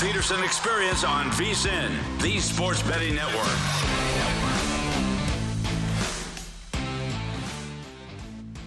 Peterson Experience on VSIN, the Sports Betting Network.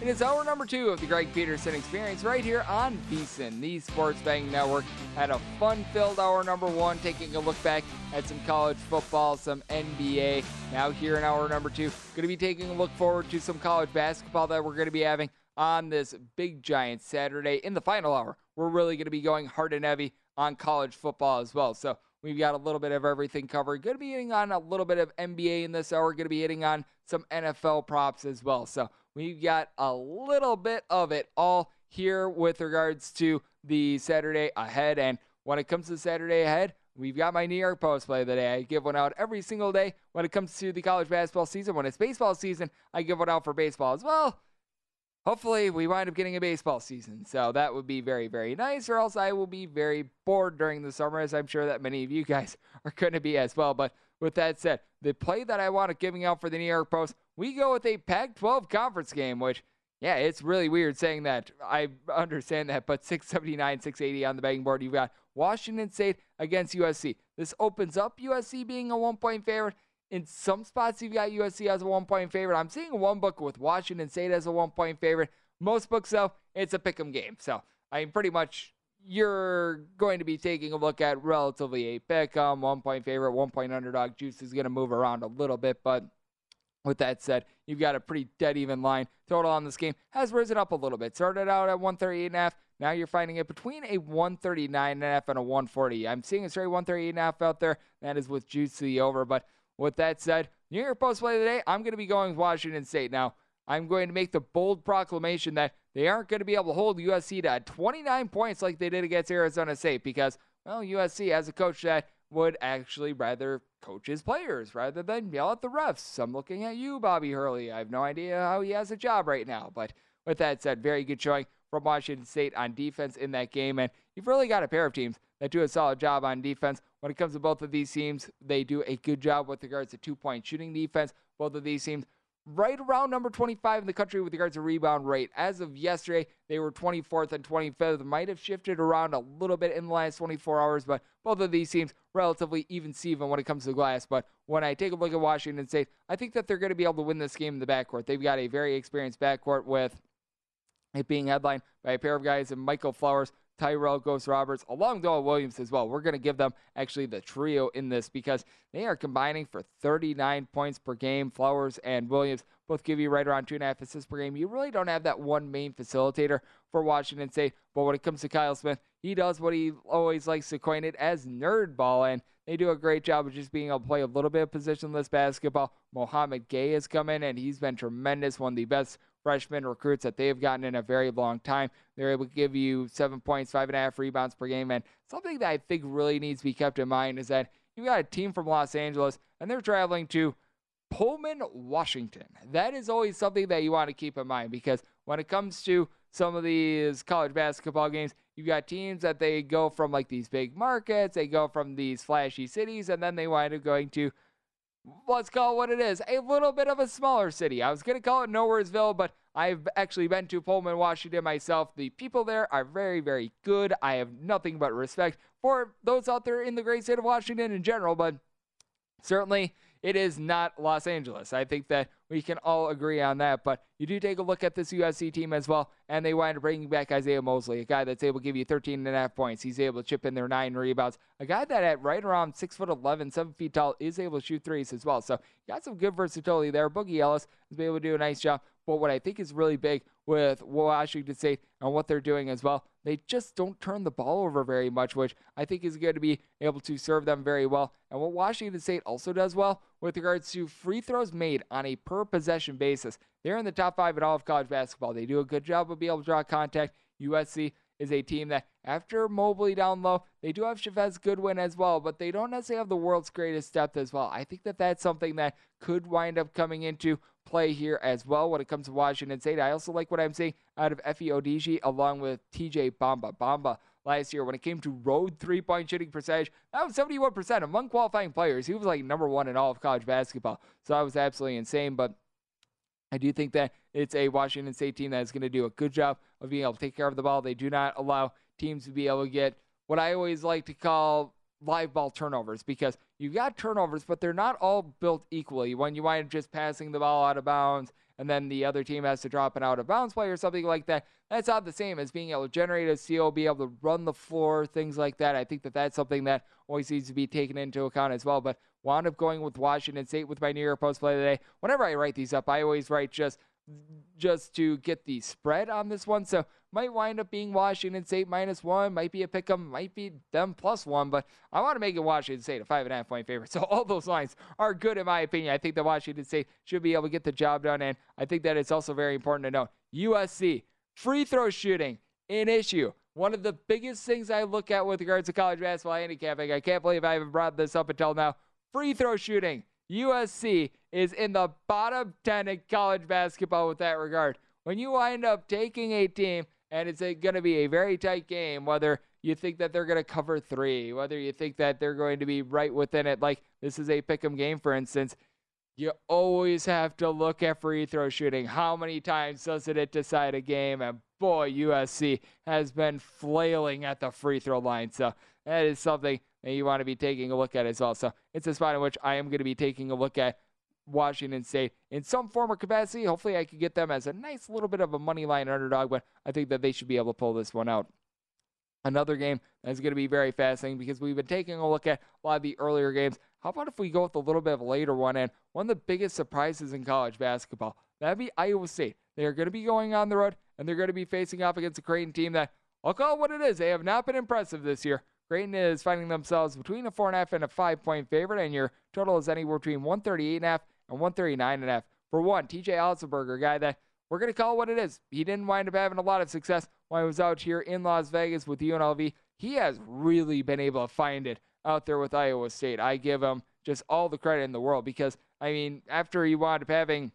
It is hour number two of the Greg Peterson Experience right here on VSIN, the Sports Betting Network. Had a fun-filled hour number one, taking a look back at some college football, some NBA. Now here in hour number two, going to be taking a look forward to some college basketball that we're going to be having on this big giant Saturday in the final hour. We're really going to be going hard and heavy on college football as well. So we've got a little bit of everything covered. Going to be hitting on a little bit of NBA in this hour. Going to be hitting on some NFL props as well. So we've got a little bit of it all here with regards to the Saturday ahead. And when it comes to Saturday ahead, We've got my New York Post play of the day. I give one out every single day when it comes to the college basketball season. When it's baseball season, I give one out for baseball as well hopefully we wind up getting a baseball season. So that would be very, very nice, or else I will be very bored during the summer, as I'm sure that many of you guys are going to be as well. But with that said, the play that I wanted giving out for the New York Post, we go with a Pac 12 conference game, which, yeah, it's really weird saying that. I understand that, but 679, 680 on the betting board. You've got Washington State against USC. This opens up USC being a one point favorite. In some spots, you've got USC as a one point favorite. I'm seeing one book with Washington State as a one point favorite. Most books, though, it's a pick 'em game. So I mean, pretty much you're going to be taking a look at relatively a pick 'em, one point favorite, one point underdog. Juice is going to move around a little bit, but with that said, you've got a pretty dead even line. Total on this game has risen up a little bit. Started out at 138.5. Now you're finding it between a 139.5 and a 140. I'm seeing a straight 138.5 out there. That is with juice to the over, but with that said, New York Post play of the day, I'm going to be going with Washington State. Now, I'm going to make the bold proclamation that they aren't going to be able to hold USC to 29 points like they did against Arizona State because, well, USC has a coach that would actually rather coach his players rather than yell at the refs. I'm looking at you, Bobby Hurley. I have no idea how he has a job right now. But with that said, very good showing from Washington State on defense in that game. And you've really got a pair of teams that do a solid job on defense. When it comes to both of these teams, they do a good job with regards to two point shooting defense. Both of these teams right around number 25 in the country with regards to rebound rate. As of yesterday, they were 24th and 25th. Might have shifted around a little bit in the last 24 hours, but both of these teams relatively even Steven when it comes to glass. But when I take a look at Washington State, I think that they're going to be able to win this game in the backcourt. They've got a very experienced backcourt with it being headlined by a pair of guys Michael Flowers, Tyrell Ghost Roberts, along Noah Williams as well. We're going to give them actually the trio in this because they are combining for 39 points per game. Flowers and Williams both give you right around two and a half assists per game. You really don't have that one main facilitator for Washington State, but when it comes to Kyle Smith, he does what he always likes to coin it as nerd ball, and they do a great job of just being able to play a little bit of positionless basketball. Mouhamed Gueye has come in, and he's been tremendous, one of the best freshman recruits that they've gotten in a very long time. They're able to give you seven points, five and a half rebounds per game. And something that I think really needs to be kept in mind is that you got a team from Los Angeles and they're traveling to Pullman, Washington. That is always something that you want to keep in mind because when it comes to some of these college basketball games, you've got teams that they go from like these big markets, they go from these flashy cities, and then they wind up going to let's call it what it is a little bit of a smaller city. I was going to call it Nowheresville, but I've actually been to Pullman, Washington myself. The people there are very, very good. I have nothing but respect for those out there in the great state of Washington in general, but certainly it is not Los Angeles. I think that we can all agree on that. But you do take a look at this USC team as well, and they wind up bringing back Isaiah Mobley, a guy that's able to give you 13 and a half points. He's able to chip in their nine rebounds. A guy that at right around six foot 11, seven feet tall, is able to shoot threes as well. So got some good versatility there. Boogie Ellis is able to do a nice job. But what I think is really big with Washington State and what they're doing as well, they just don't turn the ball over very much, which I think is going to be able to serve them very well. And what Washington State also does well with regards to free throws made on a per possession basis, they're in the top five in all of college basketball. They do a good job of being able to draw contact. USC is a team that, after Mobley down low, they do have Chavez Goodwin as well, but they don't necessarily have the world's greatest depth as well. I think that that's something that could wind up coming into play here as well when it comes to Washington State. I also like what I'm seeing out of Efe Abogidi along with TJ Bamba. Bamba last year when it came to road three point shooting percentage, that was 71% among qualifying players. He was like number one in all of college basketball. So that was absolutely insane. But I do think that it's a Washington State team that is going to do a good job of being able to take care of the ball. They do not allow teams to be able to get what I always like to call live ball turnovers because you've got turnovers, but they're not all built equally. When you wind up just passing the ball out of bounds and then the other team has to drop an out of bounds play or something like that, that's not the same as being able to generate a steal, be able to run the floor, things like that. I think that that's something that always needs to be taken into account as well. But wound up going with Washington State with my New York Post play today. Whenever I write these up, I always write just just to get the spread on this one. So might wind up being Washington State minus one, might be a pick 'em, might be them plus one, but I want to make it Washington State a five and a half point favorite. So all those lines are good in my opinion. I think that Washington State should be able to get the job done, and I think that it's also very important to note USC free throw shooting an issue. One of the biggest things I look at with regards to college basketball handicapping, I can't believe I haven't brought this up until now. Free throw shooting. USC is in the bottom 10 in college basketball with that regard. When you wind up taking a team and it's going to be a very tight game, whether you think that they're going to cover three, whether you think that they're going to be right within it, like this is a pick 'em game, for instance, you always have to look at free throw shooting. How many times does it decide a game? And boy, USC has been flailing at the free throw line. So that is something that you want to be taking a look at as well. So it's a spot in which I am going to be taking a look at Washington State in some form or capacity. Hopefully, I could get them as a nice little bit of a money line underdog, but I think that they should be able to pull this one out. Another game that's going to be very fascinating because we've been taking a look at a lot of the earlier games. How about if we go with a little bit of a later one? And one of the biggest surprises in college basketball that'd be Iowa State. They are going to be going on the road and they're going to be facing off against a Creighton team that I'll call it what it is. They have not been impressive this year. Creighton is finding themselves between a four and a half and a five point favorite, and your total is anywhere between 138 and a half and 139 and a half. For one, TJ Otzelberger, guy that we're going to call what it is. He didn't wind up having a lot of success when he was out here in Las Vegas with UNLV. He has really been able to find it out there with Iowa State. I give him just all the credit in the world because, I mean, after he wound up having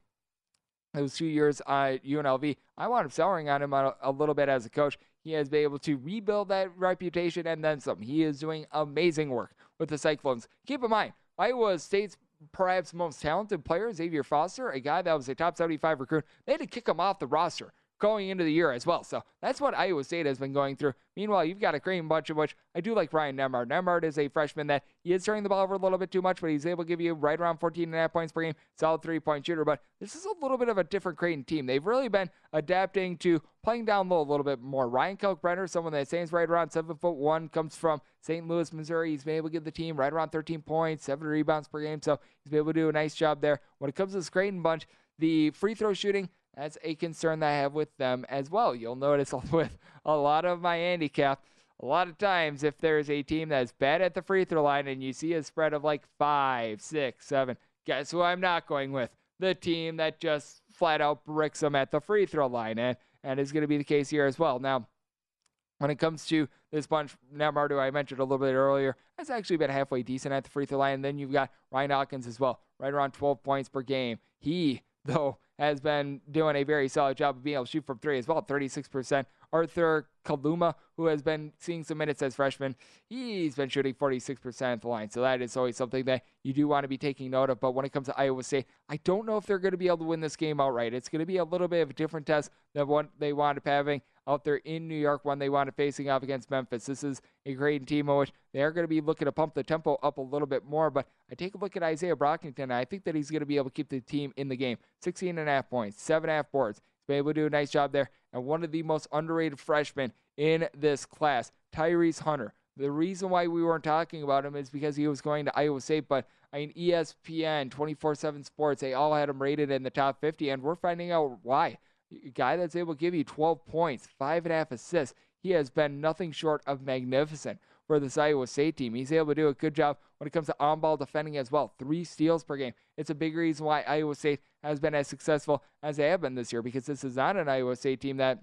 those two years at UNLV, I wound up souring on him a, a little bit as a coach. He has been able to rebuild that reputation and then some. He is doing amazing work with the Cyclones. Keep in mind, Iowa State's perhaps most talented player, Xavier Foster, a guy that was a top 75 recruit. They had to kick him off the roster going into the year as well. So that's what Iowa State has been going through. Meanwhile, you've got a great bunch of which I do like Ryan Nembhard. Nembhard is a freshman that he is turning the ball over a little bit too much, but he's able to give you right around 14 and a half points per game, solid three point shooter. But this is a little bit of a different Creighton team. They've really been adapting to playing down low a little bit more. Ryan Kalkbrenner, someone that stands right around seven foot one, comes from St. Louis, Missouri. He's been able to give the team right around 13 points, seven rebounds per game. So he's been able to do a nice job there. When it comes to this Creighton bunch, the free throw shooting, that's a concern that I have with them as well. You'll notice with a lot of my handicap, a lot of times if there's a team that's bad at the free throw line and you see a spread of like five, six, seven, guess who I'm not going with? The team that just flat out bricks them at the free throw line. And, and is going to be the case here as well. Now, when it comes to this bunch, Nembhard, I mentioned a little bit earlier, has actually been halfway decent at the free throw line. And then you've got Ryan Hawkins as well, right around 12 points per game. He, though, has been doing a very solid job of being able to shoot from three as well, 36%. Arthur Kaluma, who has been seeing some minutes as freshman, he's been shooting 46% at the line. So that is always something that you do want to be taking note of. But when it comes to Iowa State, I don't know if they're going to be able to win this game outright. It's going to be a little bit of a different test than what they wound up having out there in New York when they up facing off against Memphis. This is a great team in which they are going to be looking to pump the tempo up a little bit more. But I take a look at Isaiah Brockington, I think that he's going to be able to keep the team in the game. 16 and a half points, seven and a half boards. He's been able to do a nice job there. And one of the most underrated freshmen in this class, Tyrese Hunter. The reason why we weren't talking about him is because he was going to Iowa State, but I mean, ESPN, 24 7 Sports, they all had him rated in the top 50, and we're finding out why. A guy that's able to give you 12 points, five and a half assists, he has been nothing short of magnificent for this Iowa State team. He's able to do a good job when it comes to on ball defending as well. Three steals per game. It's a big reason why Iowa State has been as successful as they have been this year because this is not an Iowa State team that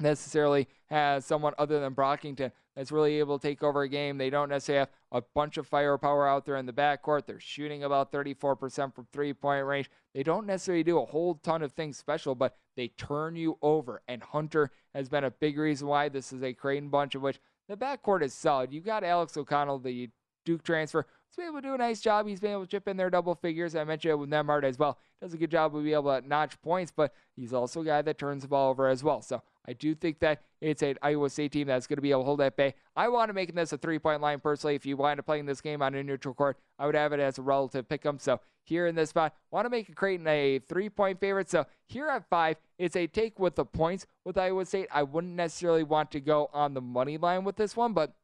necessarily has someone other than Brockington that's really able to take over a game. They don't necessarily have a bunch of firepower out there in the backcourt. They're shooting about 34% from three point range. They don't necessarily do a whole ton of things special, but they turn you over. And Hunter has been a big reason why this is a Creighton bunch of which the backcourt is solid. You've got Alex O'Connell, the Duke transfer. He's been able to do a nice job. He's been able to chip in their double figures. I mentioned it with Nembhard as well. Does a good job of being able to notch points, but he's also a guy that turns the ball over as well. So I do think that it's an Iowa State team that's going to be able to hold that bay. I want to make this a three point line personally. If you wind up playing this game on a neutral court, I would have it as a relative pick 'em. So here in this spot, want to make a Creighton a three point favorite. So here at five, it's a take with the points with Iowa State. I wouldn't necessarily want to go on the money line with this one, but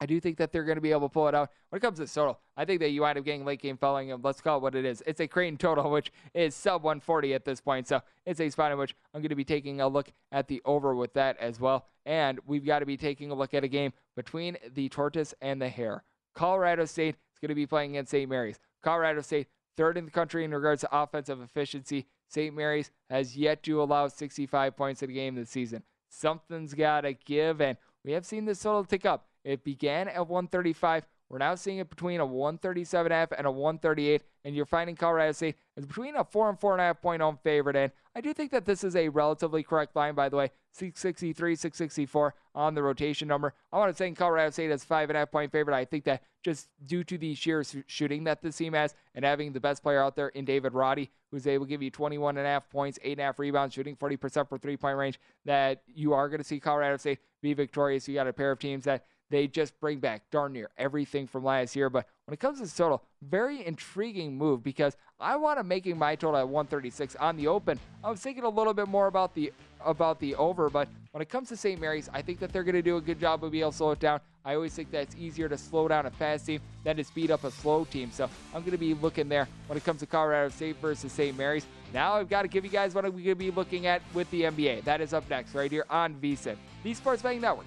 I do think that they're going to be able to pull it out. When it comes to total, I think that you wind up getting late game following, and let's call it what it is. It's a Creighton total, which is sub 140 at this point. So it's a spot in which I'm going to be taking a look at the over with that as well. And we've got to be taking a look at a game between the tortoise and the hare. Colorado State is going to be playing against St. Mary's. Colorado State, third in the country in regards to offensive efficiency. St. Mary's has yet to allow 65 points in a game this season. Something's got to give, and we have seen this total tick up. It began at 135. We're now seeing it between a 137.5 and a 138, and you're finding Colorado State is between a four and four and a half point home favorite. And I do think that this is a relatively correct line, by the way. 663, 664 on the rotation number. I want to say Colorado State is five and a half point favorite. I think that just due to the sheer shooting that this team has and having the best player out there in David Roddy, who's able to give you 21 and a half points, eight and a half rebounds, shooting 40% for three point range, that you are going to see Colorado State be victorious. You got a pair of teams that they just bring back darn near everything from last year. But when it comes to total, very intriguing move because I want to making my total at 136 on the open. I was thinking a little bit more about the about the over, but when it comes to St. Mary's, I think that they're going to do a good job of being able to slow it down. I always think that it's easier to slow down a fast team than to speed up a slow team. So I'm going to be looking there when it comes to Colorado State versus St. Mary's. Now I've got to give you guys what I'm going to be looking at with the NBA. That is up next right here on VSIN, the Sports Betting Network.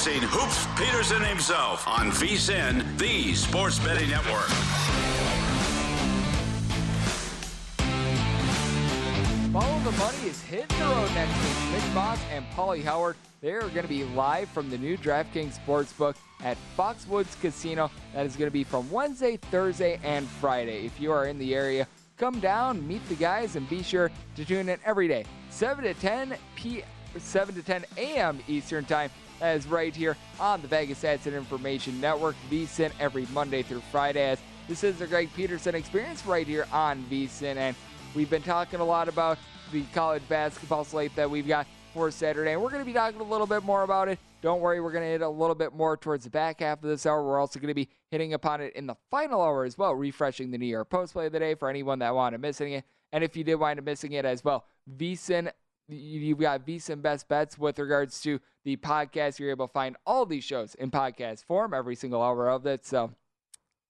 experiencing Hoops Peterson himself on VSIN, the Sports Betting Network. Follow the Money is hitting the road next week. Mitch Moss and Pauly Howard, they are going to be live from the new DraftKings Sportsbook at Foxwoods Casino. That is going to be from Wednesday, Thursday, and Friday. If you are in the area, come down, meet the guys, and be sure to tune in every day, 7 to 10 p. 7 to 10 a.m. Eastern Time. Is right here on the Vegas Stats and Information Network, VSIN, every Monday through Friday. As this is the Greg Peterson Experience right here on VSIN, and we've been talking a lot about the college basketball slate that we've got for Saturday, and we're going to be talking a little bit more about it. Don't worry, we're going to hit a little bit more towards the back half of this hour. We're also going to be hitting upon it in the final hour as well, refreshing the New York Post play of the day for anyone that wanted missing it. And if you did wind up missing it as well, VSIN you've got VSIN Best Bets with regards to the podcast. You're able to find all these shows in podcast form, every single hour of it. So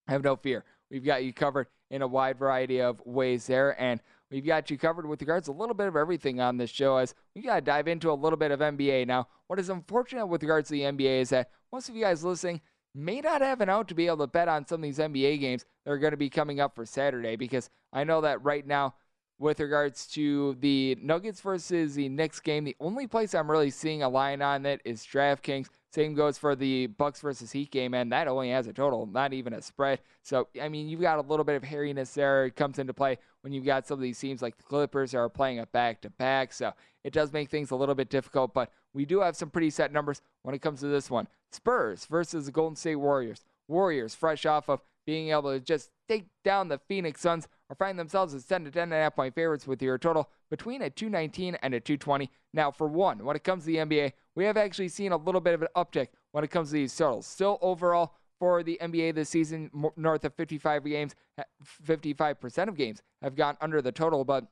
have no fear. We've got you covered in a wide variety of ways there. And we've got you covered with regards to a little bit of everything on this show as we got to dive into a little bit of NBA. Now, what is unfortunate with regards to the NBA is that most of you guys listening may not have an out to be able to bet on some of these NBA games that are going to be coming up for Saturday because I know that right now with regards to the Nuggets versus the Knicks game. The only place I'm really seeing a line on that is DraftKings. Same goes for the Bucks versus Heat game, and that only has a total, not even a spread. So, I mean, you've got a little bit of hairiness there. It comes into play when you've got some of these teams like the Clippers are playing a back to back. So, it does make things a little bit difficult, but we do have some pretty set numbers when it comes to this one. Spurs versus the Golden State Warriors. Warriors, fresh off of being able to just take down the Phoenix Suns, or find themselves as 10 to 10 and a half point favorites with your total between a 219 and a 220. Now, for one, when it comes to the NBA, we have actually seen a little bit of an uptick when it comes to these totals. Still overall for the NBA this season, north of 55 games, 55% of games have gone under the total, but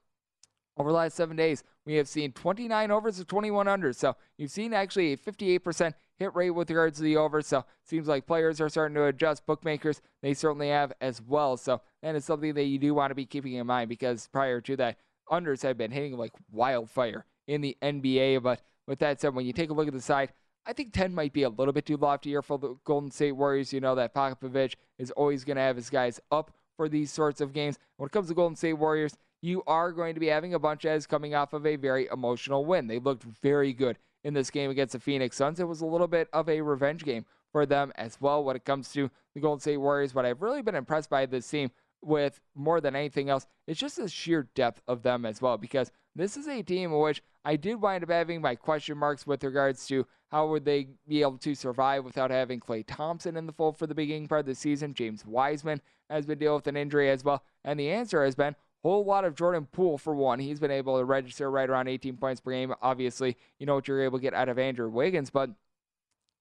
over the last seven days, we have seen 29 overs of 21 unders. So you've seen actually a 58% hit rate with regards to the over. So seems like players are starting to adjust. Bookmakers, they certainly have as well. So that is something that you do want to be keeping in mind because prior to that, unders have been hitting like wildfire in the NBA. But with that said, when you take a look at the side, I think 10 might be a little bit too lofty here for the Golden State Warriors. You know that Popovich is always going to have his guys up for these sorts of games. When it comes to Golden State Warriors, you are going to be having a bunch as coming off of a very emotional win. They looked very good in this game against the Phoenix Suns. It was a little bit of a revenge game for them as well when it comes to the Golden State Warriors. But I've really been impressed by this team with more than anything else. It's just the sheer depth of them as well because this is a team in which I did wind up having my question marks with regards to how would they be able to survive without having Klay Thompson in the fold for the beginning part of the season. James Wiseman has been dealing with an injury as well. And the answer has been whole lot of Jordan Poole for one. He's been able to register right around 18 points per game. Obviously, you know what you're able to get out of Andrew Wiggins, but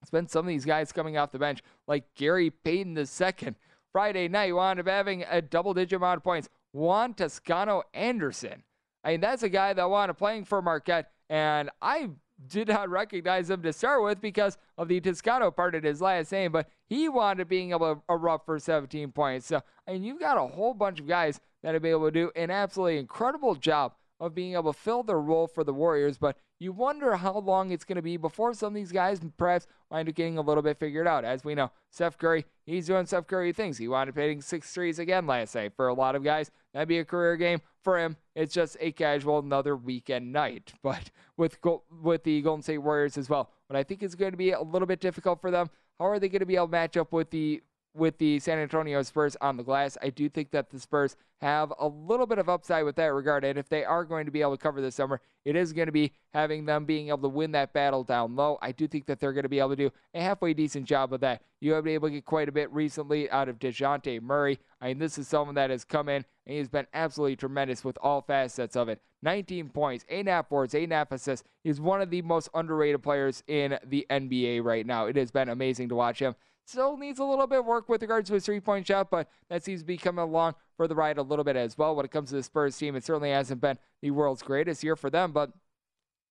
it's been some of these guys coming off the bench, like Gary Payton II. Friday night, wound up having a double digit amount of points. Juan Toscano Anderson. I mean, that's a guy that wound up playing for Marquette, and I did not recognize him to start with because of the Toscano part of his last name, but he up being able to erupt for 17 points. So, I mean, you've got a whole bunch of guys that have been able to do an absolutely incredible job of being able to fill their role for the Warriors, but you wonder how long it's going to be before some of these guys perhaps wind up getting a little bit figured out. As we know, Steph Curry, he's doing Steph Curry things. He wound up hitting six threes again last night. For a lot of guys, that'd be a career game. For him, it's just a casual another weekend night. But with with the Golden State Warriors as well, what I think is going to be a little bit difficult for them. How are they going to be able to match up with the with the San Antonio Spurs on the glass. I do think that the Spurs have a little bit of upside with that regard. And if they are going to be able to cover this summer, it is going to be having them being able to win that battle down low. I do think that they're going to be able to do a halfway decent job of that. You have been able to get quite a bit recently out of DeJounte Murray. I mean, this is someone that has come in and he's been absolutely tremendous with all facets of it. 19 points, 8.5 boards, 8.5 assists. He's one of the most underrated players in the NBA right now. It has been amazing to watch him. Still needs a little bit of work with regards to his three point shot, but that seems to be coming along for the ride a little bit as well. When it comes to the Spurs team, it certainly hasn't been the world's greatest year for them, but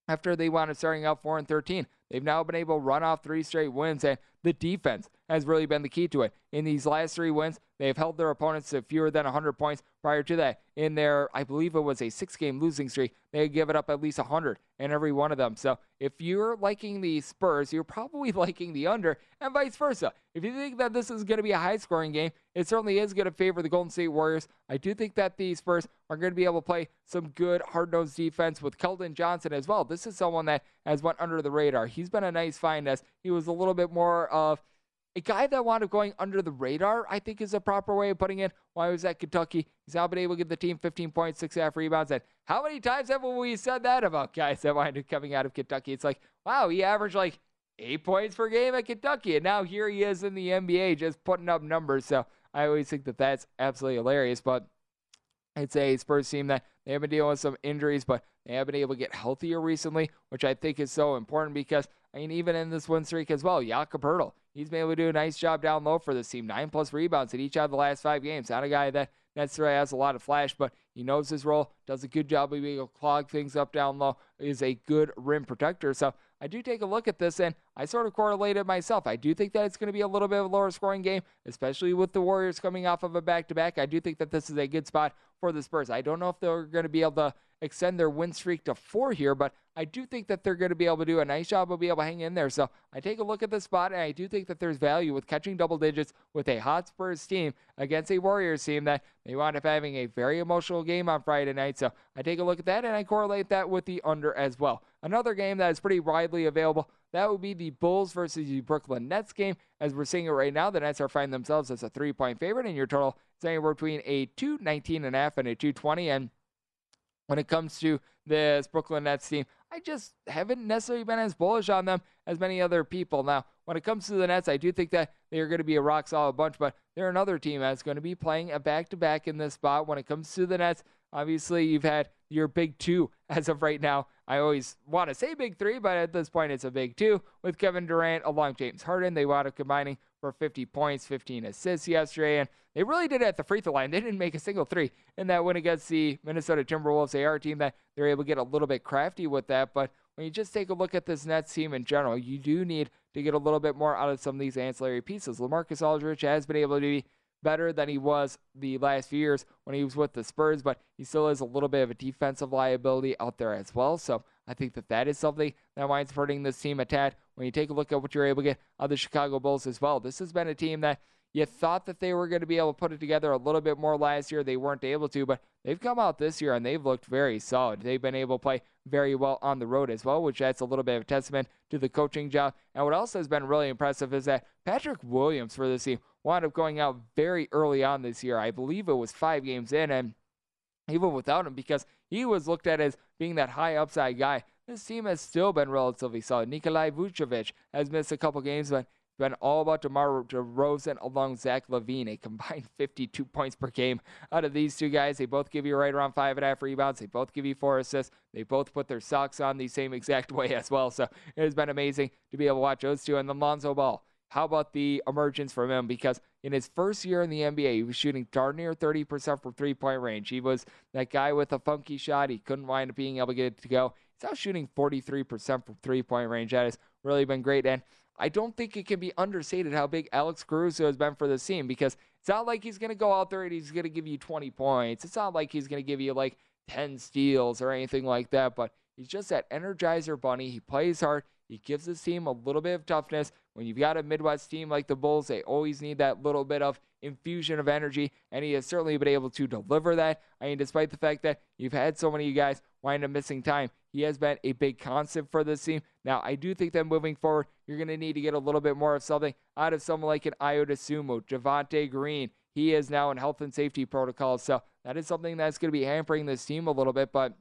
after they wound up starting out 4 and 13. They've now been able to run off three straight wins, and the defense has really been the key to it. In these last three wins, they've held their opponents to fewer than 100 points. Prior to that, in their, I believe it was a six game losing streak, they had given up at least 100 in every one of them. So if you're liking the Spurs, you're probably liking the under, and vice versa. If you think that this is going to be a high scoring game, it certainly is going to favor the Golden State Warriors. I do think that the Spurs are going to be able to play some good hard nosed defense with Keldon Johnson as well. This is someone that has went under the radar. He's been a nice find as he was a little bit more of a guy that wound up going under the radar, I think is a proper way of putting it. He was at Kentucky, he's now been able to give the team 15 points, six half rebounds. And how many times have we said that about guys that wind up coming out of Kentucky? It's like, wow, he averaged like eight points per game at Kentucky. And now here he is in the NBA just putting up numbers. So I always think that that's absolutely hilarious. But it's a Spurs team that they have been dealing with some injuries, but they have been able to get healthier recently, which I think is so important because, I mean, even in this win streak as well, Jakob Poeltl, he's been able to do a nice job down low for this team. Nine plus rebounds in each of the last five games. Not a guy that necessarily has a lot of flash, but he knows his role, does a good job of being able to clog things up down low, is a good rim protector. So I do take a look at this and I sort of correlated myself. I do think that it's going to be a little bit of a lower scoring game, especially with the Warriors coming off of a back to back. I do think that this is a good spot for the Spurs. I don't know if they're going to be able to extend their win streak to four here, but I do think that they're going to be able to do a nice job of being able to hang in there. So I take a look at the spot, and I do think that there's value with catching double digits with a hot Spurs team against a Warriors team that they wound up having a very emotional game on Friday night. So I take a look at that, and I correlate that with the under as well. Another game that is pretty widely available. That would be the Bulls versus the Brooklyn Nets game. As we're seeing it right now, the Nets are finding themselves as a three point favorite, and your total is anywhere between a 219 and a half and a 220. And when it comes to this Brooklyn Nets team, I just haven't necessarily been as bullish on them as many other people. Now, when it comes to the Nets, I do think that they are going to be a rock solid bunch, but they're another team that's going to be playing a back to back in this spot. When it comes to the Nets, obviously you've had your big two as of right now I always want to say big three, but at this point it's a big two with Kevin Durant along James Harden. They wound up combining for 50 points, 15 assists yesterday, and they really did it at the free throw line. They didn't make a single three in that win against the Minnesota Timberwolves AR team. That they're able to get a little bit crafty with that, but when you just take a look at this Nets team in general, you do need to get a little bit more out of some of these ancillary pieces. LaMarcus Aldridge has been able to be better than he was the last few years when he was with the Spurs, but he still is a little bit of a defensive liability out there as well. So I think that that is something that winds up hurting this team a tad. When you take a look at what you're able to get of the Chicago Bulls as well, this has been a team that you thought that they were going to be able to put it together a little bit more last year. They weren't able to, but they've come out this year and they've looked very solid. They've been able to play very well on the road as well, which adds a little bit of a testament to the coaching job. And what else has been really impressive is that Patrick Williams for this team wound up going out very early on this year. I believe it was five games in, and even without him, because he was looked at as being that high upside guy. This team has still been relatively solid. Nikola Vucevic has missed a couple games, but been all about DeMar DeRozan along Zach LaVine, a combined 52 points per game out of these two guys. They both give you right around five and a half rebounds. They both give you four assists. They both put their socks on the same exact way as well. So it has been amazing to be able to watch those two. And then Lonzo Ball. How about the emergence from him? Because in his first year in the NBA, he was shooting darn near 30% from three point range. He was that guy with a funky shot. He couldn't wind up being able to get it to go. He's now shooting 43% from three point range. That has really been great. And I don't think it can be understated how big Alex Caruso has been for this team because it's not like he's going to go out there and he's going to give you 20 points. It's not like he's going to give you like 10 steals or anything like that, but he's just that energizer bunny. He plays hard. He gives his team a little bit of toughness. When you've got a Midwest team like the Bulls, they always need that little bit of infusion of energy, and he has certainly been able to deliver that. I mean, despite the fact that you've had so many guys wind up missing time, he has been a big constant for this team. Now, I do think that moving forward, you're going to need to get a little bit more of something out of someone like an Ayo Dosunmu, Javonte Green. He is now in health and safety protocols, so that is something that's going to be hampering this team a little bit. But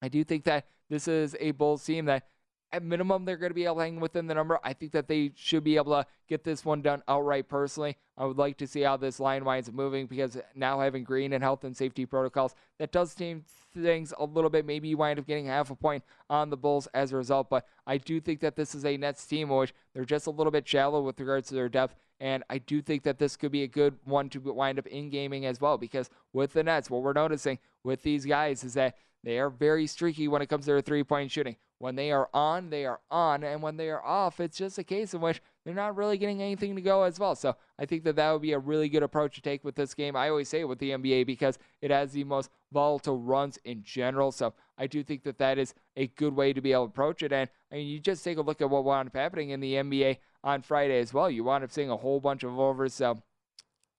I do think that this is a Bulls team that at minimum, they're going to be able to hang within the number. I think that they should be able to get this one done outright personally. I would like to see how this line winds up moving because now having green and health and safety protocols, that does change things a little bit. Maybe you wind up getting half a point on the Bulls as a result. But I do think that this is a Nets team which they're just a little bit shallow with regards to their depth. And I do think that this could be a good one to wind up in gaming as well because with the Nets, what we're noticing with these guys is that they are very streaky when it comes to their three point shooting. When they are on, they are on. And when they are off, it's just a case in which they're not really getting anything to go as well. So I think that that would be a really good approach to take with this game. I always say with the NBA because it has the most volatile runs in general. So I do think that that is a good way to be able to approach it. And I mean, you just take a look at what wound up happening in the NBA on Friday as well. You wound up seeing a whole bunch of overs. So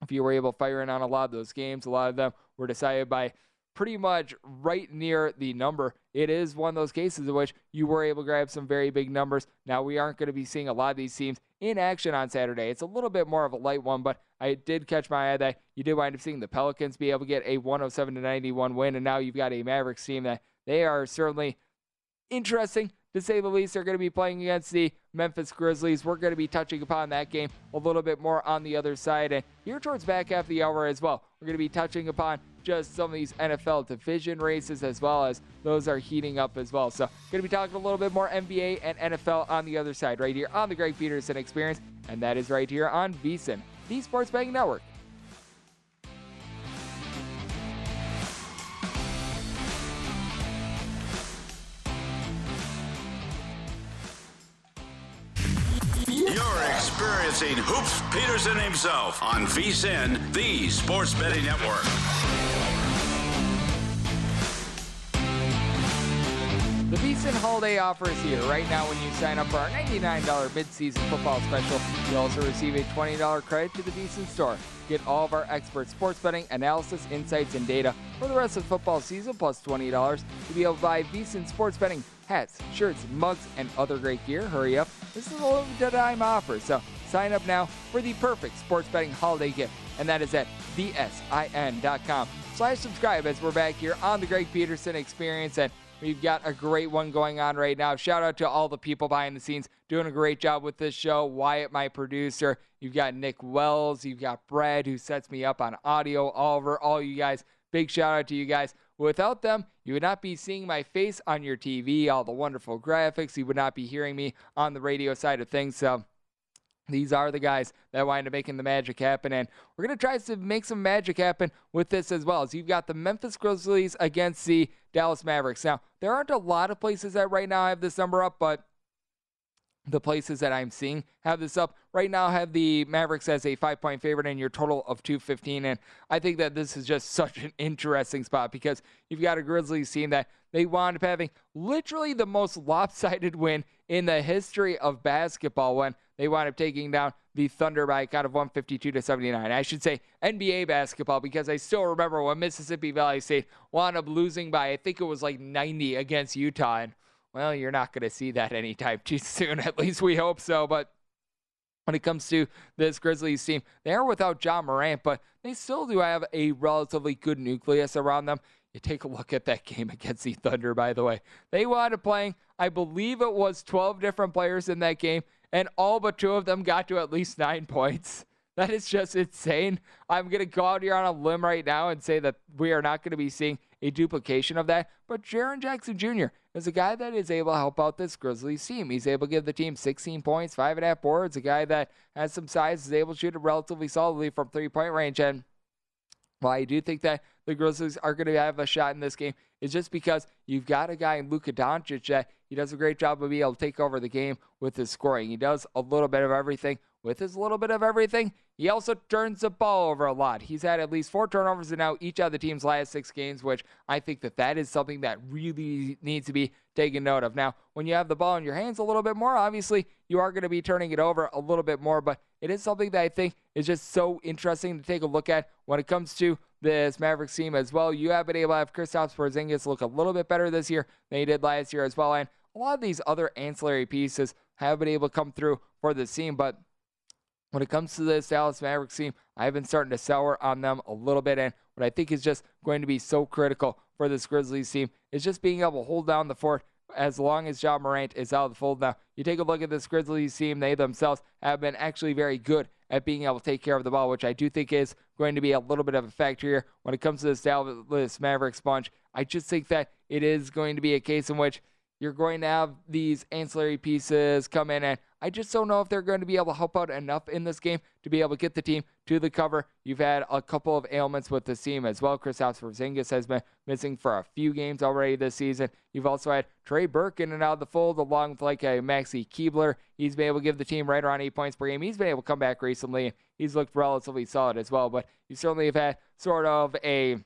if you were able to fire in on a lot of those games, a lot of them were decided by pretty much right near the number. It is one of those cases in which you were able to grab some very big numbers. Now, we aren't going to be seeing a lot of these teams in action on Saturday. It's a little bit more of a light one, but I did catch my eye that you did wind up seeing the Pelicans be able to get a 107 to 91 win, and now you've got a Mavericks team that they are certainly interesting to say the least. They're going to be playing against the Memphis Grizzlies. We're going to be touching upon that game a little bit more on the other side. And here towards back half the hour as well, we're going to be touching upon just some of these NFL division races as well as those are heating up as well. So, going to be talking a little bit more NBA and NFL on the other side right here on the Greg Peterson Experience, and that is right here on VSIN, the Sports Betting Network. You're experiencing Hoops Peterson himself on VSIN, the Sports Betting Network. The VSIN holiday offer is here. Right now, when you sign up for our $99 midseason football special, you also receive a $20 credit to the VSIN store. Get all of our expert sports betting, analysis, insights, and data for the rest of the football season, plus $20 to be able to buy VSIN sports betting hats, shirts, mugs, and other great gear. Hurry up. This is a limited time offer, so sign up now for the perfect sports betting holiday gift, and that is at vsin.com slash subscribe as we're back here on the Greg Peterson Experience. And We've got a great one going on right now. Shout out to all the people behind the scenes doing a great job with this show. Wyatt, my producer. You've got Nick Wells. You've got Brad, who sets me up on audio. Oliver, all you guys. Big shout out to you guys. Without them, You would not be seeing my face on your TV, all the wonderful graphics. You would not be hearing me on the radio side of things. So, these are the guys that wind up making the magic happen. And we're going to try to make some magic happen with this as well. So you've got the Memphis Grizzlies against the Dallas Mavericks. Now, there aren't a lot of places that right now have this number up, but the places that I'm seeing have this up. Right now, have the Mavericks as a five point favorite and your total of 215. And I think that this is just such an interesting spot because you've got a Grizzlies team that they wound up having literally the most lopsided win in the history of basketball when they wound up taking down the Thunder by a count of 152 to 79. I should say NBA basketball because I still remember when Mississippi Valley State wound up losing by, I think it was like 90 against Utah. And well, you're not going to see that anytime too soon. At least we hope so. But when it comes to this Grizzlies team, they are without Ja Morant, but they still do have a relatively good nucleus around them. You take a look at that game against the Thunder, by the way. They wound up playing, I believe it was 12 different players in that game, and all but two of them got to at least nine points. That is just insane. I'm going to go out here on a limb right now and say that we are not going to be seeing a duplication of that. But Jaren Jackson Jr. is a guy that is able to help out this Grizzlies team. He's able to give the team 16 points, five and a half boards. A guy that has some size, is able to shoot it relatively solidly from three point range. And while I do think that the Grizzlies are going to have a shot in this game, it's just because you've got a guy in Luka Doncic that he does a great job of being able to take over the game with his scoring. He does a little bit of everything. With his little bit of everything, he also turns the ball over a lot. He's had at least four turnovers in now each of the team's last six games, which I think that that is something that really needs to be taken note of. Now, when you have the ball in your hands a little bit more, obviously you are going to be turning it over a little bit more, but it is something that I think is just so interesting to take a look at when it comes to this Mavericks team as well. You have been able to have Kristaps Porzingis look a little bit better this year than he did last year as well, and a lot of these other ancillary pieces have been able to come through for the team, but when it comes to this Dallas Mavericks team, I've been starting to sour on them a little bit. And what I think is just going to be so critical for this Grizzlies team is just being able to hold down the fort as long as Ja Morant is out of the fold. Now, you take a look at this Grizzlies team, they themselves have been actually very good at being able to take care of the ball, which I do think is going to be a little bit of a factor here when it comes to this Dallas Mavericks bunch. I just think that it is going to be a case in which you're going to have these ancillary pieces come in, and I just don't know if they're going to be able to help out enough in this game to be able to get the team to the cover. You've had a couple of ailments with the team as well. Chris Porzingis has been missing for a few games already this season. You've also had Trey Burke in and out of the fold, along with like a Maxi Kleber. He's been able to give the team right around eight points per game. He's been able to come back recently, he's looked relatively solid as well. But you certainly have had sort of a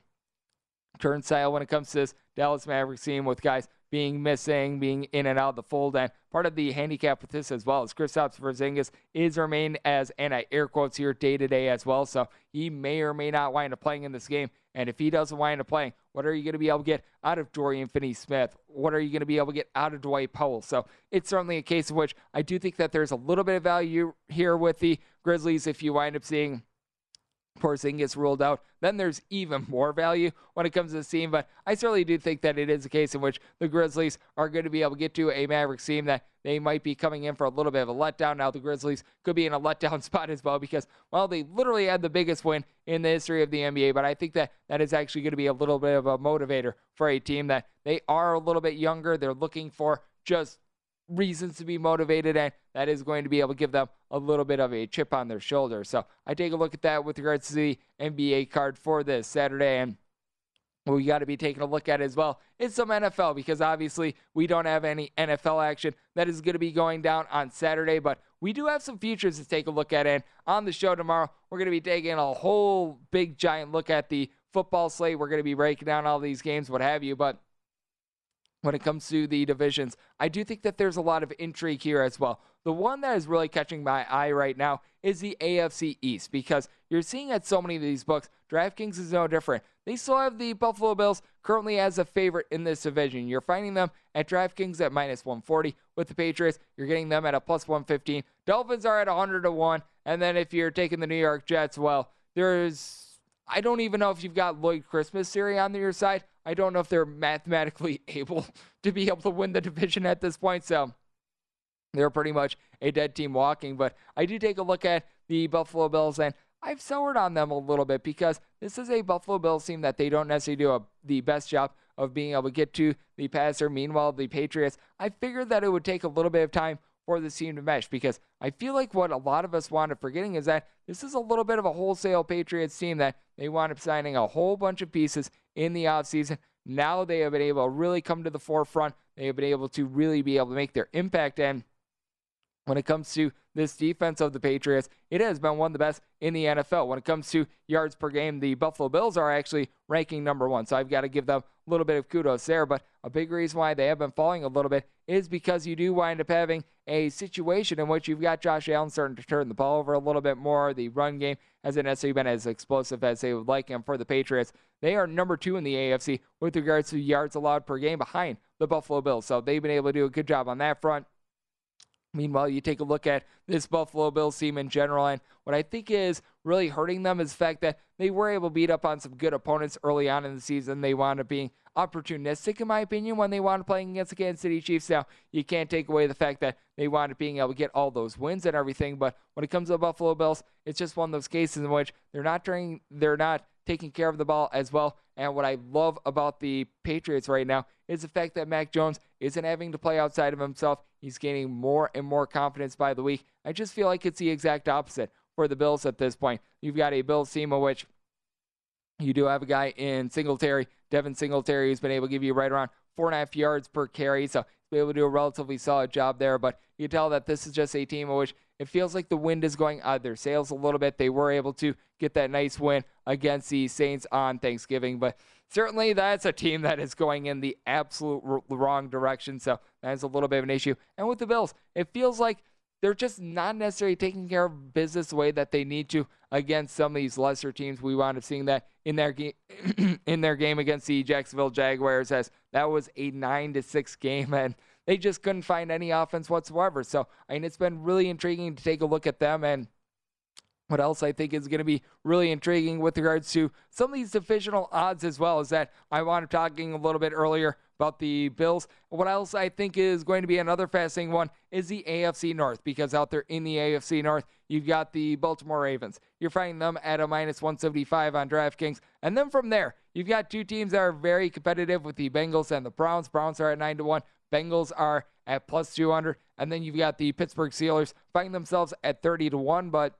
turnstile when it comes to this Dallas Mavericks team with guys being missing, being in and out of the fold. And part of the handicap with this as well is Kristaps Porzingis is remain as, and I air quotes here, day to day as well. So he may or may not wind up playing in this game. And if he doesn't wind up playing, what are you going to be able to get out of Dorian Finney-Smith? What are you going to be able to get out of Dwight Powell? So it's certainly a case in which I do think that there's a little bit of value here with the Grizzlies if you wind up seeing Porzingis ruled out, then there's even more value when it comes to the team. But I certainly do think that it is a case in which the Grizzlies are going to be able to get to a Mavericks team that they might be coming in for a little bit of a letdown. Now, the Grizzlies could be in a letdown spot as well because, well, they literally had the biggest win in the history of the NBA. But I think that that is actually going to be a little bit of a motivator for a team that they are a little bit younger. They're looking for just reasons to be motivated, and that is going to be able to give them a little bit of a chip on their shoulder. So I take a look at that with regards to the NBA card for this Saturday, and we got to be taking a look at as well is some NFL because obviously we don't have any NFL action that is going to be going down on Saturday, but we do have some futures to take a look at. And on the show tomorrow, we're going to be taking a whole big giant look at the football slate. We're going to be breaking down all these games, what have you, but when it comes to the divisions. I do think that there's a lot of intrigue here as well. The one that is really catching my eye right now is the AFC East because you're seeing at so many of these books, DraftKings is no different. They still have the Buffalo Bills currently as a favorite in this division. You're finding them at DraftKings at minus 140. With the Patriots, you're getting them at a plus 115. Dolphins are at 100 to 1. And then if you're taking the New York Jets, well, there's I don't even know if you've got Lloyd Christmas Siri on your side. I don't know if they're mathematically able to be able to win the division at this point. So they're pretty much a dead team walking. But I do take a look at the Buffalo Bills, and I've soured on them a little bit because this is a Buffalo Bills team that they don't necessarily do a, the best job of being able to get to the passer. Meanwhile, the Patriots, I figured that it would take a little bit of time for this team to mesh because I feel like what a lot of us wound up forgetting is that this is a little bit of a wholesale Patriots team that they wound up signing a whole bunch of pieces in the offseason. Now they have been able to really come to the forefront. They have been able to really be able to make their impact. And when it comes to this defense of the Patriots, it has been one of the best in the NFL. When it comes to yards per game, the Buffalo Bills are actually ranking number one. So I've got to give them a little bit of kudos there. But a big reason why they have been falling a little bit is because you do wind up having a situation in which you've got Josh Allen starting to turn the ball over a little bit more. The run game hasn't necessarily been as explosive as they would like. And for the Patriots, they are number two in the AFC with regards to yards allowed per game behind the Buffalo Bills. So they've been able to do a good job on that front. Meanwhile, you take a look at this Buffalo Bills team in general, and what I think is really hurting them is the fact that they were able to beat up on some good opponents early on in the season. They wound up being opportunistic, in my opinion, when they wound up playing against the Kansas City Chiefs. Now, you can't take away the fact that they wound up being able to get all those wins and everything, but when it comes to the Buffalo Bills, it's just one of those cases in which they're not during, they're not taking care of the ball as well. And what I love about the Patriots right now is the fact that Mac Jones isn't having to play outside of himself. He's gaining more and more confidence by the week. I just feel like it's the exact opposite for the Bills at this point. You've got a Bill team which you do have a guy in Singletary, Devin Singletary, who's been able to give you right around four and a half yards per carry. So he's able to do a relatively solid job there. But you tell that this is just a team which it feels like the wind is going out of their sails a little bit. They were able to get that nice win against the Saints on Thanksgiving, but certainly that's a team that is going in the absolute wrong direction. So that's a little bit of an issue. And with the Bills, it feels like they're just not necessarily taking care of business the way that they need to against some of these lesser teams. We wound up seeing that in their game in their game against the Jacksonville Jaguars, as that was a nine to six game, and they just couldn't find any offense whatsoever. So, I mean, it's been really intriguing to take a look at them and what else I think is going to be really intriguing with regards to some of these divisional odds as well is that I wanted talking a little bit earlier about the Bills. What else I think is going to be another fascinating one is the AFC North because out there in the AFC North, you've got the Baltimore Ravens. You're finding them at a minus 175 on DraftKings. And then from there, you've got two teams that are very competitive with the Bengals and the Browns. Browns are at 9 to 1. Bengals are at plus 200. And then you've got the Pittsburgh Steelers finding themselves at 30 to 1. But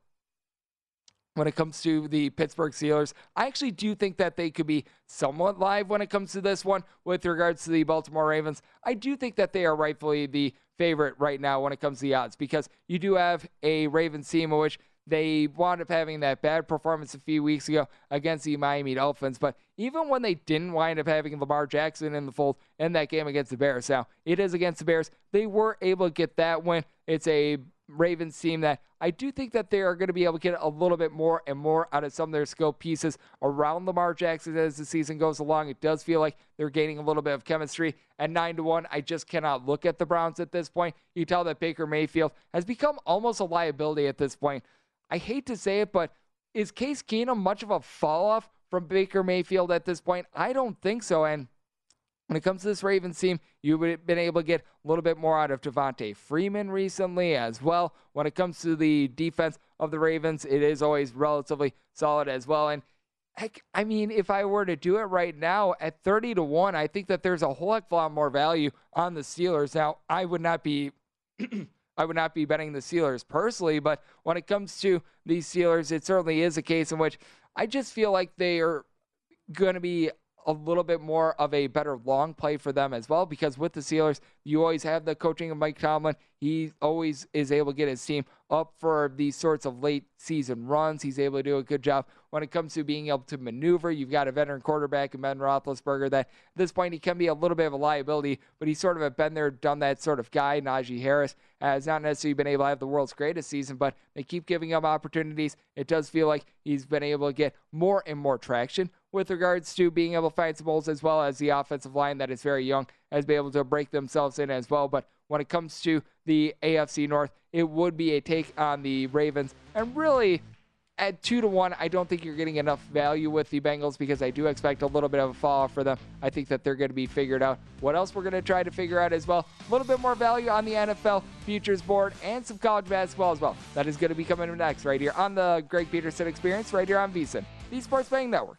when it comes to the Pittsburgh Steelers. I actually do think that they could be somewhat live when it comes to this one with regards to the Baltimore Ravens. I do think that they are rightfully the favorite right now when it comes to the odds because you do have a Ravens team in which they wound up having that bad performance a few weeks ago against the Miami Dolphins. But even when they didn't wind up having Lamar Jackson in the fold in that game against the Bears, now it is against the Bears, they were able to get that win. It's a Ravens team that I do think that they are going to be able to get a little bit more and more out of some of their skill pieces around the Lamar Jackson as the season goes along. It does feel like they're gaining a little bit of chemistry. At 9 to 1, I just cannot look at the Browns at this point. You tell that Baker Mayfield has become almost a liability at this point. I hate to say it, but is Case Keenum much of a fall off from Baker Mayfield at this point? I don't think so. And when it comes to this Ravens team, you've been able to get a little bit more out of Devonta Freeman recently as well. When it comes to the defense of the Ravens, it is always relatively solid as well. And heck, I mean, if I were to do it right now at 30 to 1, I think that there's a whole heck of a lot more value on the Steelers. Now, I would not be. I would not be betting the Steelers personally, but when it comes to these Steelers, it certainly is a case in which I just feel like they are going to be a little bit more of a better long play for them as well because with the Steelers, you always have the coaching of Mike Tomlin. He always is able to get his team up for these sorts of late season runs. He's able to do a good job when it comes to being able to maneuver. You've got a veteran quarterback in Ben Roethlisberger that at this point he can be a little bit of a liability, but he's sort of a been there, done that sort of guy. Najee Harris has not necessarily been able to have the world's greatest season, but they keep giving him opportunities. It does feel like he's been able to get more and more traction with regards to being able to find some holes as well as the offensive line that is very young has been able to break themselves in as well. But when it comes to the AFC North, it would be a take on the Ravens. And really, at two to one, I don't think you're getting enough value with the Bengals because I do expect a little bit of a fall off for them. I think that they're going to be figured out. What else we're going to try to figure out as well? A little bit more value on the NFL futures board and some college basketball as well. That is going to be coming next right here on the Greg Peterson Experience, right here on VSiN, the Sports Betting Network.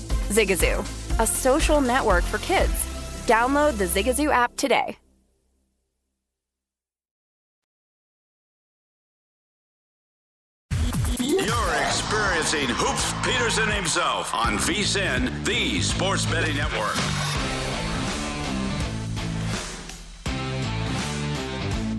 Zigazoo, a social network for kids. Download the Zigazoo app today. You're experiencing Hoops Peterson himself on VSIN, the Sports Betting Network.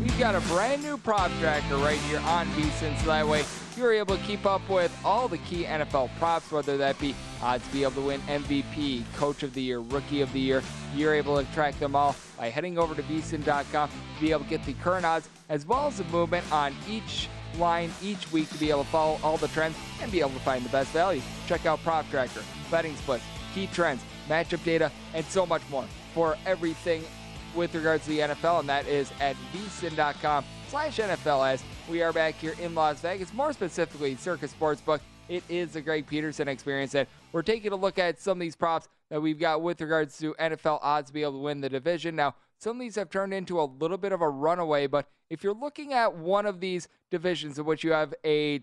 We've got a brand new prop tracker right here on VSIN, so that way you're able to keep up with all the key NFL props, whether that be odds to be able to win MVP, Coach of the Year, Rookie of the Year. You're able to track them all by heading over to vsin.com to be able to get the current odds as well as the movement on each line each week to be able to follow all the trends and be able to find the best value. Check out Prop Tracker, betting splits, key trends, matchup data, and so much more for everything with regards to the NFL, and that is at vsin.com slash NFL as we are back here in Las Vegas, more specifically Circus Sportsbook. It is the Greg Peterson experience that we're taking a look at some of these props that we've got with regards to NFL odds to be able to win the division. Now, some of these have turned into a little bit of a runaway, but if you're looking at one of these divisions in which you have a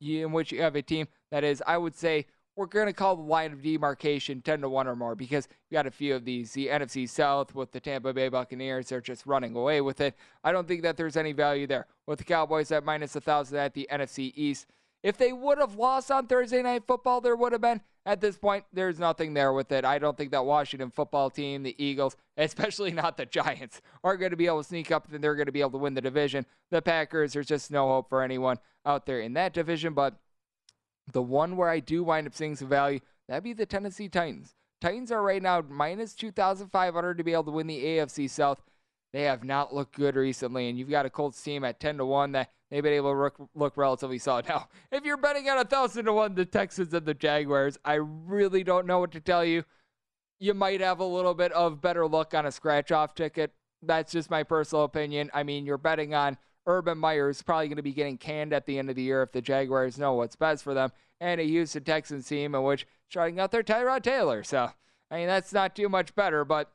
in which you have a team that is, I would say, we're going to call the line of demarcation 10 to 1 or more because we got a few of these. The NFC South with the Tampa Bay Buccaneers, they're just running away with it. I don't think that there's any value there. With the Cowboys at minus 1,000 at the NFC East. If they would have lost on Thursday Night Football, there would have been. At this point, there's nothing there with it. I don't think that Washington football team, the Eagles, especially not the Giants, are going to be able to sneak up and they're going to be able to win the division. The Packers, there's just no hope for anyone out there in that division. But the one where I do wind up seeing some value, that'd be the Tennessee Titans. Titans are right now minus 2,500 to be able to win the AFC South. They have not looked good recently, and you've got a Colts team at 10 to 1 that they've been able to look, look relatively solid. Now, if you're betting on a 1,000 to 1 the Texans and the Jaguars, I really don't know what to tell you. You might have a little bit of better luck on a scratch off ticket. that's just my personal opinion. I mean, you're betting on Urban Meyer, is probably going to be getting canned at the end of the year if the Jaguars know what's best for them, and a Houston Texans team in which trying out their Tyrod Taylor. So, I mean, that's not too much better, but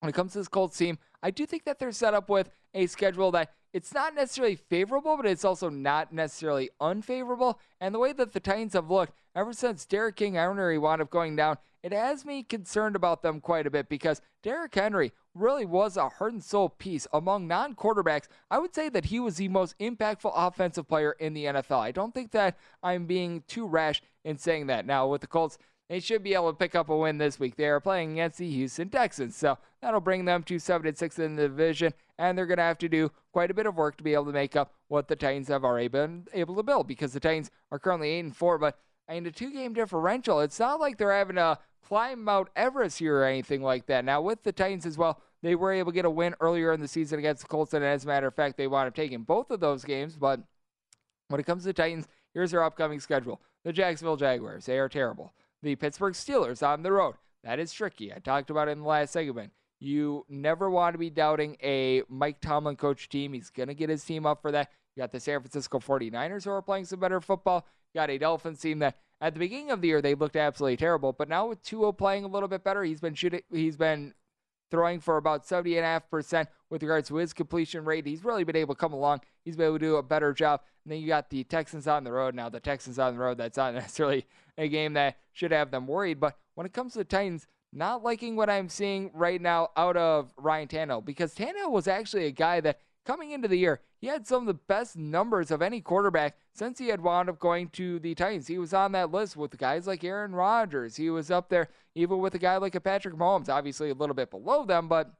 when it comes to this Colts team, I do think that they're set up with a schedule that it's not necessarily favorable, but it's also not necessarily unfavorable. And the way that the Titans have looked ever since Derrick King Henry wound up going down, it has me concerned about them quite a bit because Derrick Henry really was a heart and soul piece among non quarterbacks. I would say that he was the most impactful offensive player in the NFL. I don't think that I'm being too rash in saying that. Now, with the Colts, they should be able to pick up a win this week. They are playing against the Houston Texans, so that'll bring them to seven and six in the division, and they're going to have to do quite a bit of work to be able to make up what the Titans have already been able to build because the Titans are currently eight and four, but in a two-game differential, it's not like they're having to climb Mount Everest here or anything like that. Now with the Titans as well, they were able to get a win earlier in the season against the Colts, and as a matter of fact, they wound up taking both of those games. But when it comes to the Titans, here's their upcoming schedule: the Jacksonville Jaguars, they are terrible the Pittsburgh Steelers on the road. That is tricky. I talked about it in the last segment. You never want to be doubting a Mike Tomlin coach team. He's going to get his team up for that. You got the San Francisco 49ers who are playing some better football. You got a Dolphins team that at the beginning of the year they looked absolutely terrible, but now with Tua playing a little bit better, he's been shooting he's been throwing for about 70.5% with regards to his completion rate. He's really been able to come along. He's been able to do a better job. And then you got the Texans on the road. Now, the Texans on the road, that's not necessarily a game that should have them worried. But when it comes to the Titans, not liking what I'm seeing right now out of Ryan Tannehill because Tannehill was actually a guy that coming into the year, he had some of the best numbers of any quarterback since he had wound up going to the Titans. He was on that list with guys like Aaron Rodgers. He was up there even with a guy like a Patrick Mahomes, obviously a little bit below them, but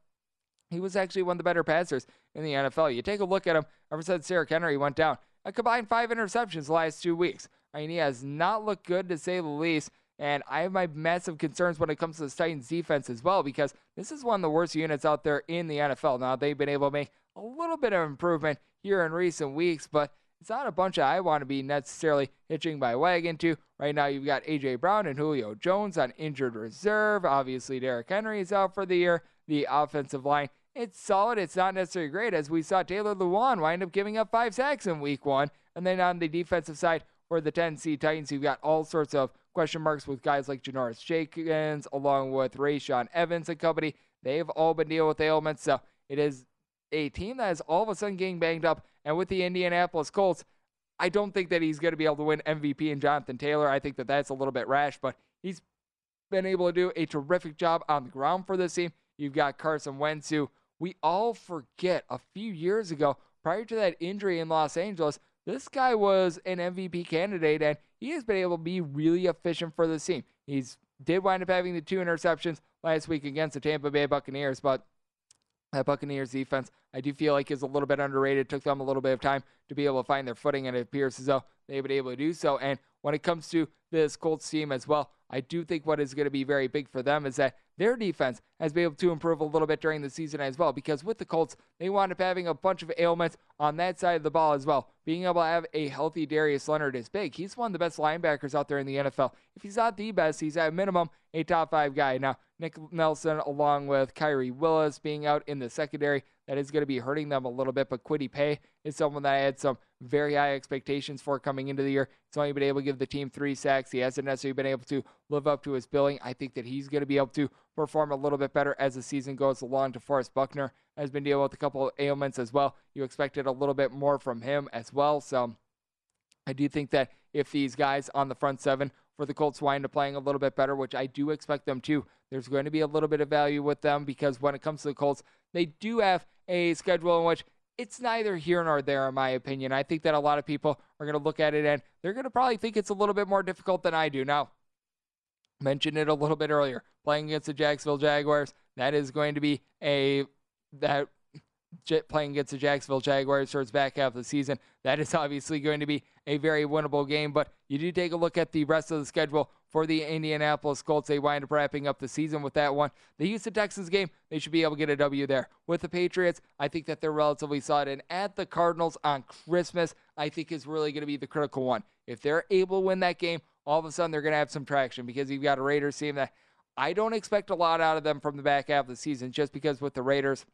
he was actually one of the better passers in the NFL. You take a look at him ever since Derrick Henry went down. A combined five interceptions the last two weeks. I mean, he has not looked good to say the least. And I have my massive concerns when it comes to the Titans defense as well, because this is one of the worst units out there in the NFL. Now, they've been able to make a little bit of improvement here in recent weeks, but it's not a bunch that I want to be necessarily hitching my wagon to. Right now, you've got A.J. Brown and Julio Jones on injured reserve. Obviously, Derrick Henry is out for the year. The offensive line, it's solid. It's not necessarily great, as we saw Taylor Lewan wind up giving up five sacks in week one. And then on the defensive side, for the Tennessee Titans, you've got all sorts of question marks with guys like Janoris Jenkins, along with Rashaan Evans and company. They've all been dealing with ailments, so it is a team that is all of a sudden getting banged up. And with the Indianapolis Colts, I don't think that he's going to be able to win MVP and Jonathan Taylor. I think that that's a little bit rash, but he's been able to do a terrific job on the ground for this team. You've got Carson Wentz, who we all forget a few years ago, prior to that injury in Los Angeles, this guy was an MVP candidate, and he has been able to be really efficient for the team. He's did wind up having the two interceptions last week against the Tampa Bay Buccaneers, but that Buccaneers defense, I do feel like is a little bit underrated. It took them a little bit of time to be able to find their footing, and it appears as though they've been able to do so. And when it comes to this Colts team as well, I do think what is going to be very big for them is that their defense has been able to improve a little bit during the season as well. Because with the Colts, they wound up having a bunch of ailments on that side of the ball as well. Being able to have a healthy Darius Leonard is big. He's one of the best linebackers out there in the NFL. If he's not the best, he's at minimum a top five guy. Now, Nick Nelson, along with Khari Willis being out in the secondary, that is going to be hurting them a little bit. But Kwity Paye is someone that I had some very high expectations for coming into the year. He's only been able to give the team three sacks. He hasn't necessarily been able to live up to his billing. I think that he's going to be able to perform a little bit better as the season goes along. DeForest Buckner has been dealing with a couple of ailments as well. You expected a little bit more from him as well. So I do think that if these guys on the front seven for the Colts wind up playing a little bit better, which I do expect them to, there's going to be a little bit of value with them because when it comes to the Colts, they do have a schedule in which it's neither here nor there, in my opinion. I think that a lot of people are going to look at it and they're going to probably think it's a little bit more difficult than I do. Now, mentioned it a little bit earlier, playing against the Jacksonville Jaguars, that is going to be a that playing against the Jacksonville Jaguars towards back half of the season. That is obviously going to be a very winnable game, but you do take a look at the rest of the schedule for the Indianapolis Colts. They wind up wrapping up the season with that one. The Houston Texans game, they should be able to get a W there. With the Patriots, I think that they're relatively solid. And at the Cardinals on Christmas, I think is really going to be the critical one. If they're able to win that game, all of a sudden they're going to have some traction because you've got a Raiders team that I don't expect a lot out of them from the back half of the season just because with the Raiders,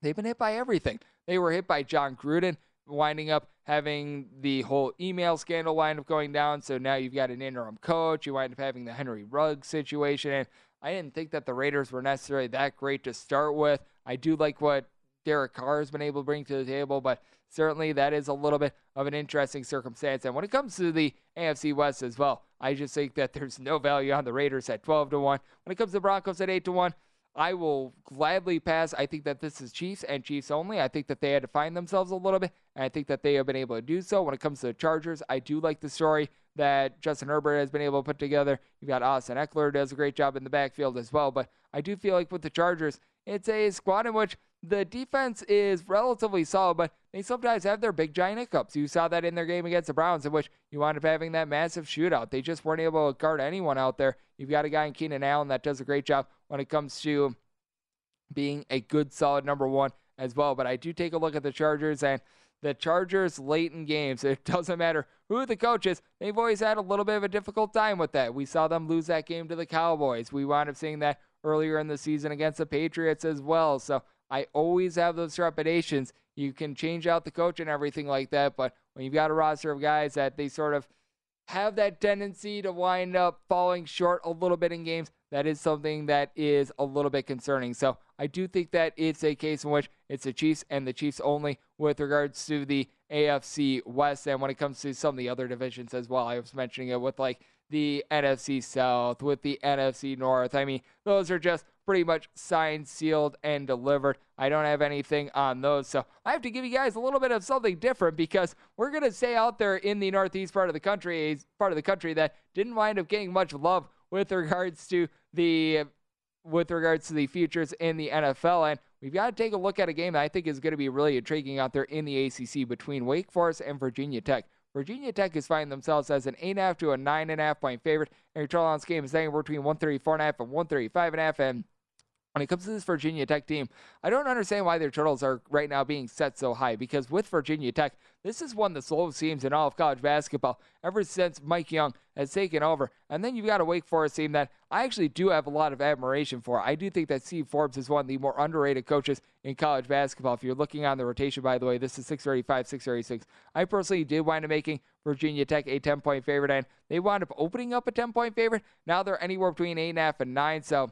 they've been hit by everything. They were hit by Jon Gruden winding up having the whole email scandal wind up going down. So now you've got an interim coach. You wind up having the Henry Ruggs situation. And I didn't think that the Raiders were necessarily that great to start with. I do like what Derek Carr has been able to bring to the table, but certainly that is a little bit of an interesting circumstance. And when it comes to the AFC West as well, I just think that there's no value on the Raiders at 12 to 1. When it comes to Broncos at 8 to 1, I will gladly pass. I think that this is Chiefs and Chiefs only. I think that they had to find themselves a little bit, and I think that they have been able to do so. When it comes to the Chargers, I do like the story that Justin Herbert has been able to put together. You've got Austin Ekeler does a great job in the backfield as well, but I do feel like with the Chargers, it's a squad in which the defense is relatively solid, but they sometimes have their big giant hiccups. You saw that in their game against the Browns, in which you wound up having that massive shootout. They just weren't able to guard anyone out there. You've got a guy in Keenan Allen that does a great job when it comes to being a good, solid number one as well. But I do take a look at the Chargers and the Chargers late in games. It doesn't matter who the coach is, they've always had a little bit of a difficult time with that. We saw them lose that game to the Cowboys. We wound up seeing that earlier in the season against the Patriots as well. So I always have those trepidations. You can change out the coach and everything like that, but when you've got a roster of guys that they sort of have that tendency to wind up falling short a little bit in games, that is something that is a little bit concerning. So I do think that it's a case in which it's the Chiefs and the Chiefs only with regards to the AFC West. And when it comes to some of the other divisions as well, I was mentioning it with like the NFC South, with the NFC North. I mean, those are just pretty much signed, sealed, and delivered. I don't have anything on those. So I have to give you guys a little bit of something different because we're going to stay out there in the Northeast part of the country, a part of the country that didn't wind up getting much love with regards to the with regards to the futures in the NFL. And we've got to take a look at a game that I think is going to be really intriguing out there in the ACC between Wake Forest and Virginia Tech. Virginia Tech is finding themselves as an 8.5 to a 9.5 point favorite. And your total on this game is anywhere between 134.5 and 135.5. And when it comes to this Virginia Tech team, I don't understand why their totals are right now being set so high because with Virginia Tech, this is one of the slowest teams in all of college basketball ever since Mike Young has taken over. And then you've got a Wake Forest team that I actually do have a lot of admiration for. I do think that Steve Forbes is one of the more underrated coaches in college basketball. If you're looking on the rotation, by the way, this is 635, 636. I personally did wind up making Virginia Tech a 10 point favorite, and they wound up opening up a 10 point favorite. Now they're anywhere between 8.5 and 9. So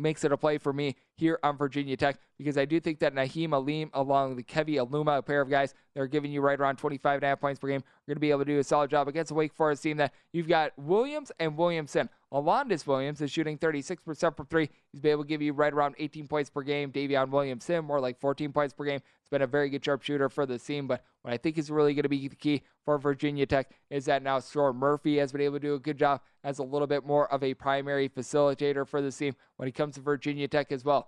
makes it a play for me here on Virginia Tech because I do think that Nahiem Alleyne along with Keve Aluma, a pair of guys that are giving you right around 25 and a half points per game, are going to be able to do a solid job against a Wake Forest team that you've got Williams and Williamson. Alondes Williams is shooting 36% from three. He's been able to give you right around 18 points per game. Daivien Williamson, more like 14 points per game. It's been a very good sharpshooter for the team, but what I think is really going to be the key for Virginia Tech is that now Storm Murphy has been able to do a good job as a little bit more of a primary facilitator for the team when it comes to Virginia Tech as well.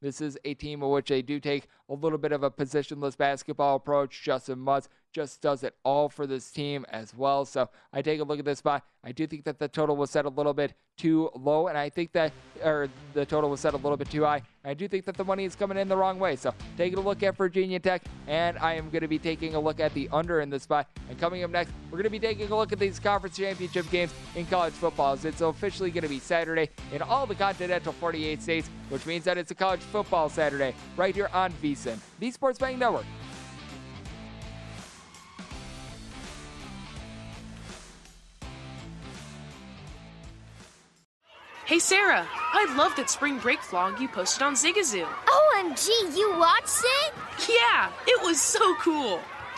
This is a team in which they do take a little bit of a positionless basketball approach. Justyn Mutts just does it all for this team as well. So I take a look at this spot. I do think that the total was set a little bit too low, and I think that, or the total was set a little bit too high. I do think that the money is coming in the wrong way. So taking a look at Virginia Tech, and I am going to be taking a look at the under in this spot. And coming up next, we're going to be taking a look at these conference championship games in college football. It's officially going to be Saturday in all the continental 48 states, which means that it's a college football Saturday right here on VSIN, the Sports Betting Network. Hey Sarah, I love that spring break vlog you posted on Zigazoo. OMG, you watched it? Yeah, it was so cool.